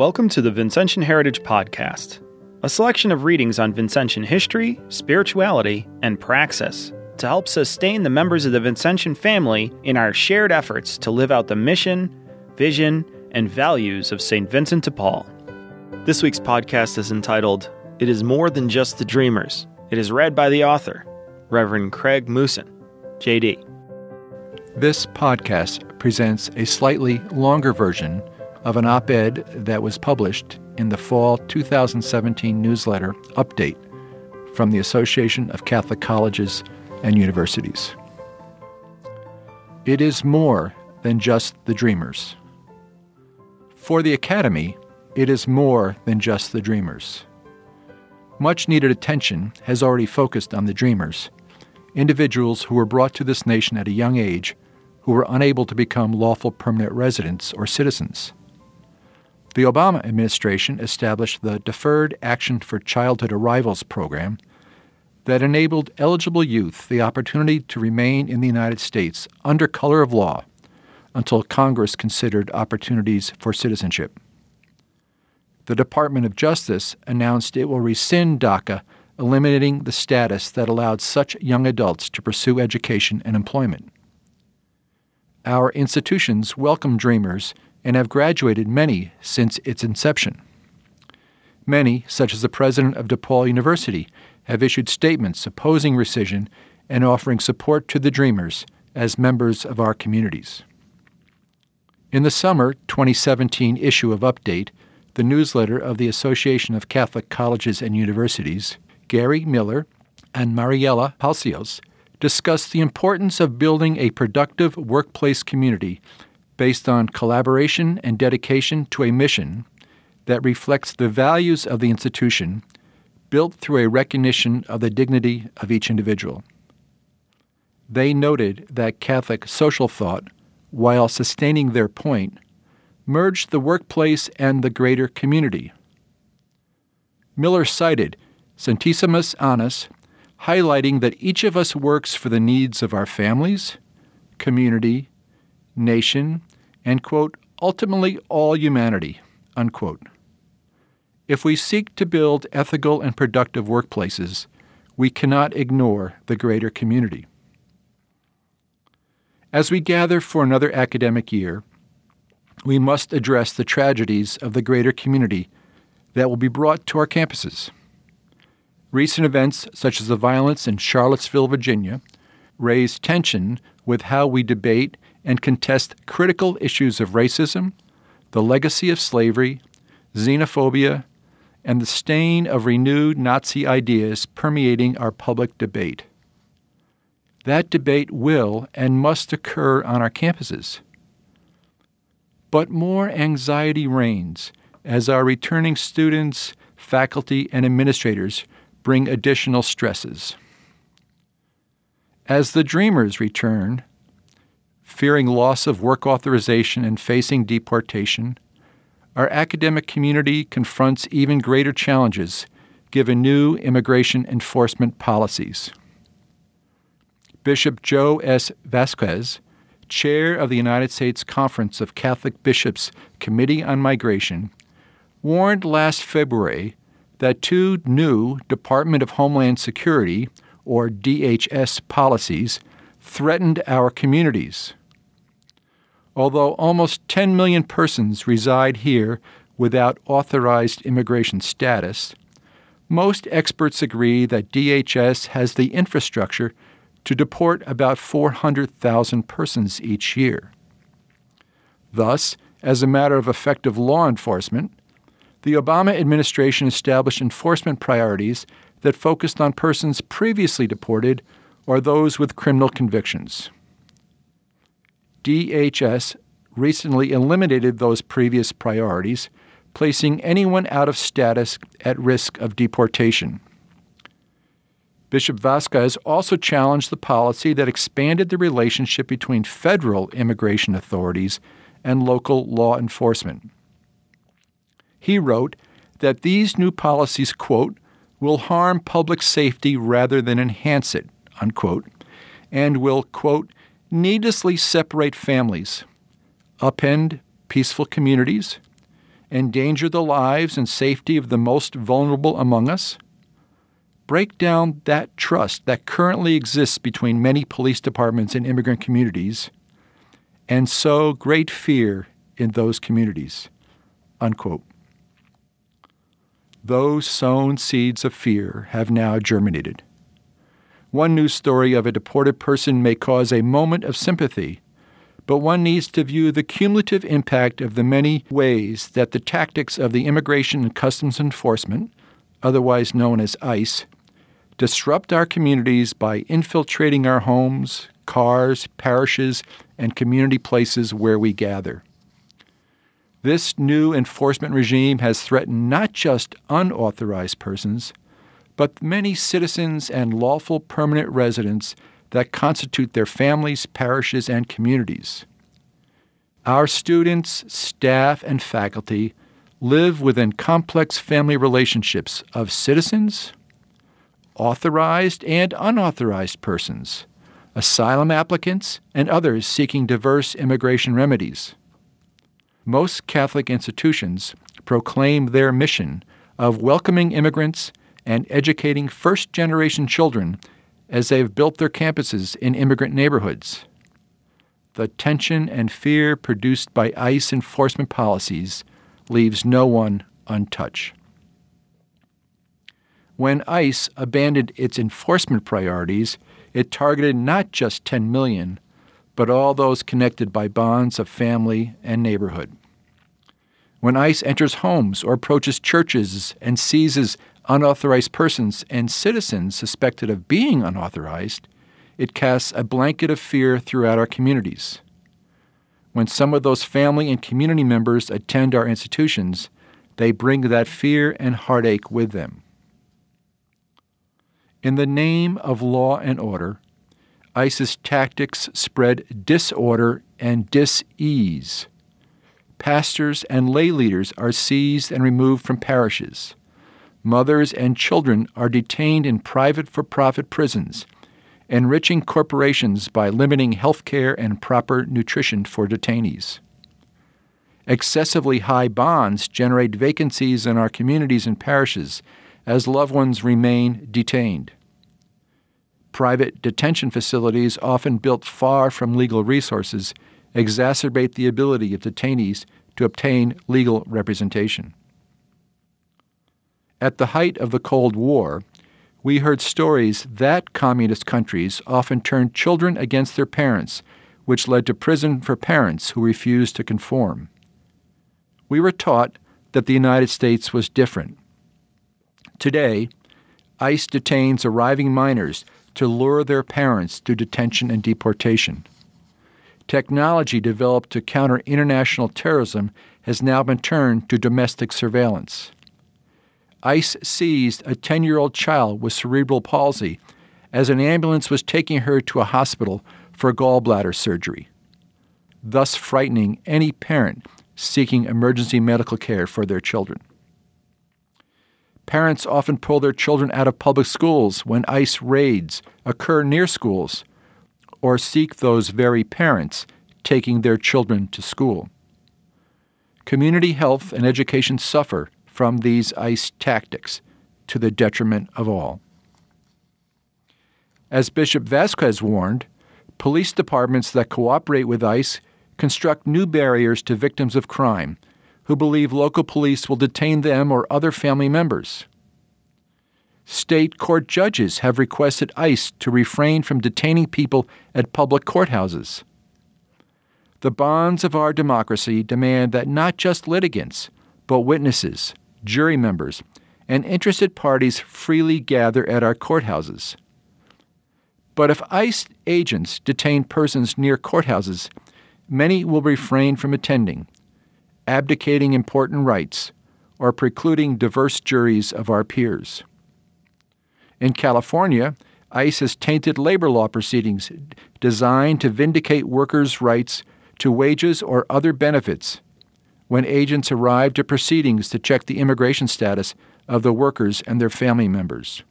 Welcome to the Vincentian Heritage Podcast, a selection of readings on Vincentian history, spirituality, and praxis to help sustain the members of the Vincentian family in our shared efforts to live out the mission, vision, and values of St. Vincent de Paul. This week's podcast is entitled It is More Than Just the Dreamers. It is read by the author, Reverend Craig Mousin, JD. This podcast presents a slightly longer version of an op ed that was published in the fall 2017 newsletter Update from the Association of Catholic Colleges and Universities. It is more than just the dreamers. For the Academy, it is more than just the dreamers. Much needed attention has already focused on the dreamers, individuals who were brought to this nation at a young age who were unable to become lawful permanent residents or citizens. The Obama administration established the Deferred Action for Childhood Arrivals program that enabled eligible youth the opportunity to remain in the United States under color of law until Congress considered opportunities for citizenship. The Department of Justice announced it will rescind DACA, eliminating the status that allowed such young adults to pursue education and employment. Our institutions welcome dreamers and have graduated many since its inception. Many, such as the president of DePaul University, have issued statements opposing rescission and offering support to the Dreamers as members of our communities. In the summer 2017 issue of Update, the newsletter of the Association of Catholic Colleges and Universities, Gary Miller and Mariela Palacios discussed the importance of building a productive workplace community based on collaboration and dedication to a mission that reflects the values of the institution built through a recognition of the dignity of each individual. They noted that Catholic social thought, while sustaining their point, merged the workplace and the greater community. Miller cited Centesimus Annus, highlighting that each of us works for the needs of our families, community, nation, and, quote, ultimately all humanity, unquote. If we seek to build ethical and productive workplaces, we cannot ignore the greater community. As we gather for another academic year, we must address the tragedies of the greater community that will be brought to our campuses. Recent events, such as the violence in Charlottesville, Virginia, raise tension with how we debate and contest critical issues of racism, the legacy of slavery, xenophobia, and the stain of renewed Nazi ideas permeating our public debate. That debate will and must occur on our campuses. But more anxiety reigns as our returning students, faculty, and administrators bring additional stresses. As the dreamers return, fearing loss of work authorization and facing deportation, our academic community confronts even greater challenges given new immigration enforcement policies. Bishop Joe S. Vasquez, chair of the United States Conference of Catholic Bishops Committee on Migration, warned last February that two new Department of Homeland Security, or DHS, policies threatened our communities. Although almost 10 million persons reside here without authorized immigration status, most experts agree that DHS has the infrastructure to deport about 400,000 persons each year. Thus, as a matter of effective law enforcement, the Obama administration established enforcement priorities that focused on persons previously deported or those with criminal convictions. DHS recently eliminated those previous priorities, placing anyone out of status at risk of deportation. Bishop Vasquez also challenged the policy that expanded the relationship between federal immigration authorities and local law enforcement. He wrote that these new policies, quote, will harm public safety rather than enhance it, unquote, and will, quote, needlessly separate families, upend peaceful communities, endanger the lives and safety of the most vulnerable among us? Break down that trust that currently exists between many police departments and immigrant communities and sow great fear in those communities. Unquote. Those sown seeds of fear have now germinated. One news story of a deported person may cause a moment of sympathy, but one needs to view the cumulative impact of the many ways that the tactics of the Immigration and Customs Enforcement, otherwise known as ICE, disrupt our communities by infiltrating our homes, cars, parishes, and community places where we gather. This new enforcement regime has threatened not just unauthorized persons, but many citizens and lawful permanent residents that constitute their families, parishes, and communities. Our students, staff, and faculty live within complex family relationships of citizens, authorized and unauthorized persons, asylum applicants, and others seeking diverse immigration remedies most Catholic institutions proclaim their mission of welcoming immigrants and educating first generation children as they have built their campuses in immigrant neighborhoods. The tension and fear produced by ICE enforcement policies leaves no one untouched. When ICE abandoned its enforcement priorities, it targeted not just 10 million, but all those connected by bonds of family and neighborhood. When ICE enters homes or approaches churches and seizes unauthorized persons and citizens suspected of being unauthorized, it casts a blanket of fear throughout our communities. When some of those family and community members attend our institutions, they bring that fear and heartache with them. In the name of law and order, ICE's tactics spread disorder and dis-ease pastors and lay leaders are seized and removed from parishes. Mothers and children are detained in private for profit prisons, enriching corporations by limiting health care and proper nutrition for detainees. Excessively high bonds generate vacancies in our communities and parishes as loved ones remain detained. Private detention facilities, often built far from legal resources, exacerbate the ability of detainees to obtain legal representation. At the height of the Cold War, we heard stories that communist countries often turned children against their parents, which led to prison for parents who refused to conform. We were taught that the United States was different. Today, ICE detains arriving minors to lure their parents to detention and deportation. Technology developed to counter international terrorism has now been turned to domestic surveillance. ICE seized a 10 year old child with cerebral palsy as an ambulance was taking her to a hospital for gallbladder surgery, thus frightening any parent seeking emergency medical care for their children. Parents often pull their children out of public schools when ICE raids occur near schools or seek those very parents taking their children to school. Community health and education suffer from these ICE tactics to the detriment of all. As Bishop Vasquez warned, police departments that cooperate with ICE construct new barriers to victims of crime who believe local police will detain them or other family members. State court judges have requested ICE to refrain from detaining people at public courthouses. The bonds of our democracy demand that not just litigants, but witnesses, jury members, and interested parties freely gather at our courthouses. But if ICE agents detain persons near courthouses, many will refrain from attending, abdicating important rights, or precluding diverse juries of our peers. In California, ICE has tainted labor law proceedings designed to vindicate workers' rights to wages or other benefits when agents arrive to proceedings to check the immigration status of the workers and their family members.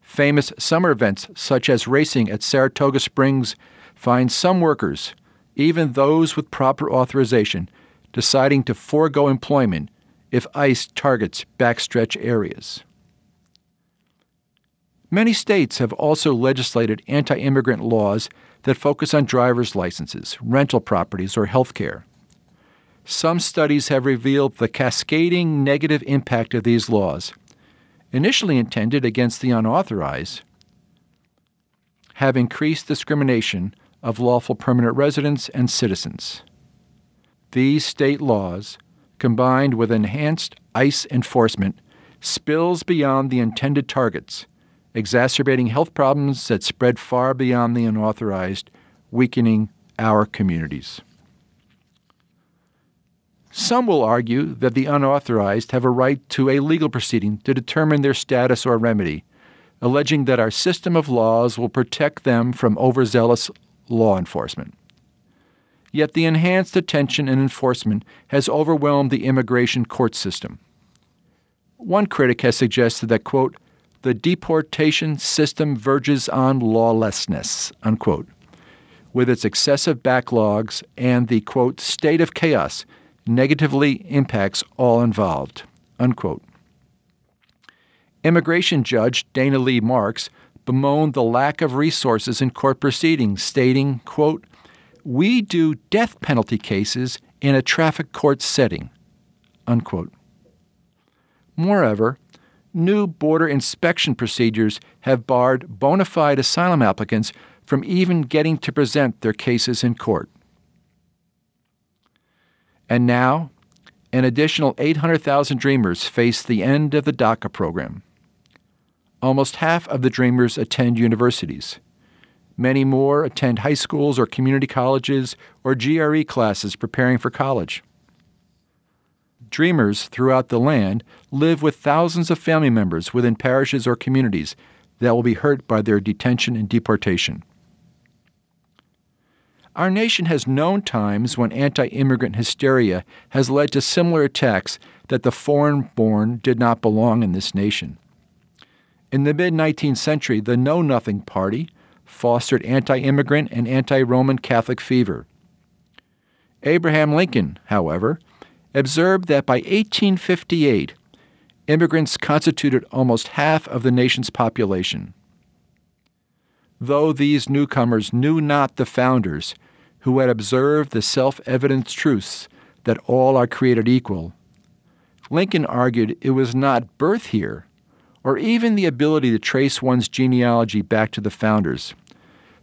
Famous summer events, such as racing at Saratoga Springs, find some workers, even those with proper authorization, deciding to forego employment if ICE targets backstretch areas. Many states have also legislated anti immigrant laws that focus on driver's licenses, rental properties, or health care. Some studies have revealed the cascading negative impact of these laws, initially intended against the unauthorized, have increased discrimination of lawful permanent residents and citizens. These state laws, combined with enhanced ICE enforcement, spills beyond the intended targets, exacerbating health problems that spread far beyond the unauthorized, weakening our communities. Some will argue that the unauthorized have a right to a legal proceeding to determine their status or remedy, alleging that our system of laws will protect them from overzealous law enforcement. Yet the enhanced attention and enforcement has overwhelmed the immigration court system. One critic has suggested that, quote, the deportation system verges on lawlessness, unquote, with its excessive backlogs and the, quote, state of chaos negatively impacts all involved. Unquote. Immigration judge Dana Leigh Marks bemoaned the lack of resources in court proceedings, stating, quote, We do death penalty cases in a traffic court setting. Unquote. Moreover, new border inspection procedures have barred bona fide asylum applicants from even getting to present their cases in court. And now, an additional 800,000 Dreamers face the end of the DACA program. Almost half of the Dreamers attend universities. Many more attend high schools or community colleges or GRE classes preparing for college. Dreamers throughout the land live with thousands of family members within parishes or communities that will be hurt by their detention and deportation. Our nation has known times when anti immigrant hysteria has led to similar attacks that the foreign born did not belong in this nation. In the mid 19th century, the Know Nothing Party fostered anti immigrant and anti Roman Catholic fever. Abraham Lincoln, however, observed that by 1858, immigrants constituted almost half of the nation's population though these newcomers knew not the founders, who had observed the self evident truths that all are created equal. Lincoln argued it was not birth here, or even the ability to trace one's genealogy back to the founders,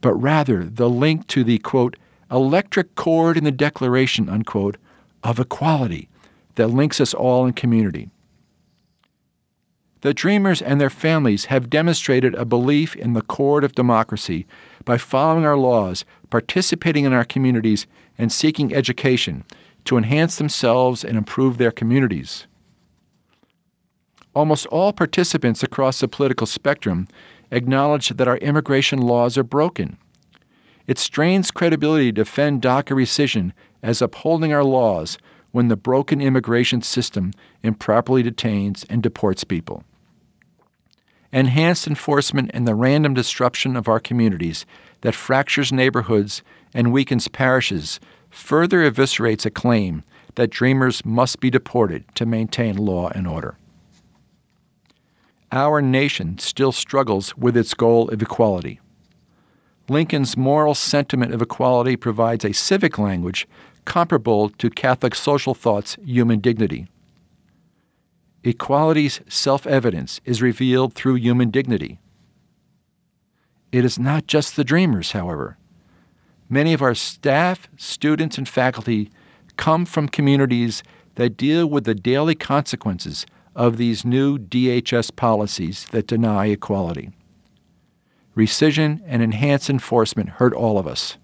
but rather the link to the, quote, electric cord in the Declaration, unquote, of equality that links us all in community. The Dreamers and their families have demonstrated a belief in the cord of democracy by following our laws, participating in our communities, and seeking education to enhance themselves and improve their communities. Almost all participants across the political spectrum acknowledge that our immigration laws are broken. It strains credibility to defend DACA rescission as upholding our laws when the broken immigration system improperly detains and deports people enhanced enforcement and the random disruption of our communities that fractures neighborhoods and weakens parishes further eviscerates a claim that dreamers must be deported to maintain law and order. Our nation still struggles with its goal of equality. Lincoln's moral sentiment of equality provides a civic language comparable to Catholic social thought's human dignity. Equality's self evidence is revealed through human dignity. It is not just the dreamers, however. Many of our staff, students, and faculty come from communities that deal with the daily consequences of these new DHS policies that deny equality. Rescission and enhanced enforcement hurt all of us.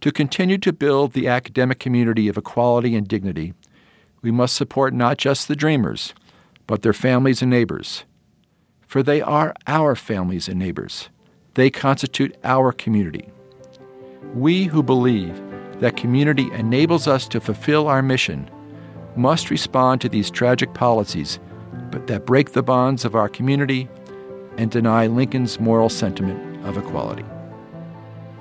To continue to build the academic community of equality and dignity, we must support not just the dreamers, but their families and neighbors. For they are our families and neighbors. They constitute our community. We who believe that community enables us to fulfill our mission must respond to these tragic policies, but that break the bonds of our community and deny Lincoln's moral sentiment of equality.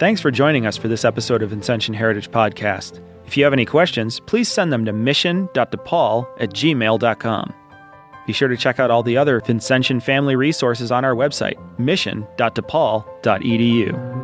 Thanks for joining us for this episode of Vincentian Heritage Podcast. If you have any questions, please send them to mission.depaul at gmail.com. Be sure to check out all the other Vincentian family resources on our website, mission.depaul.edu.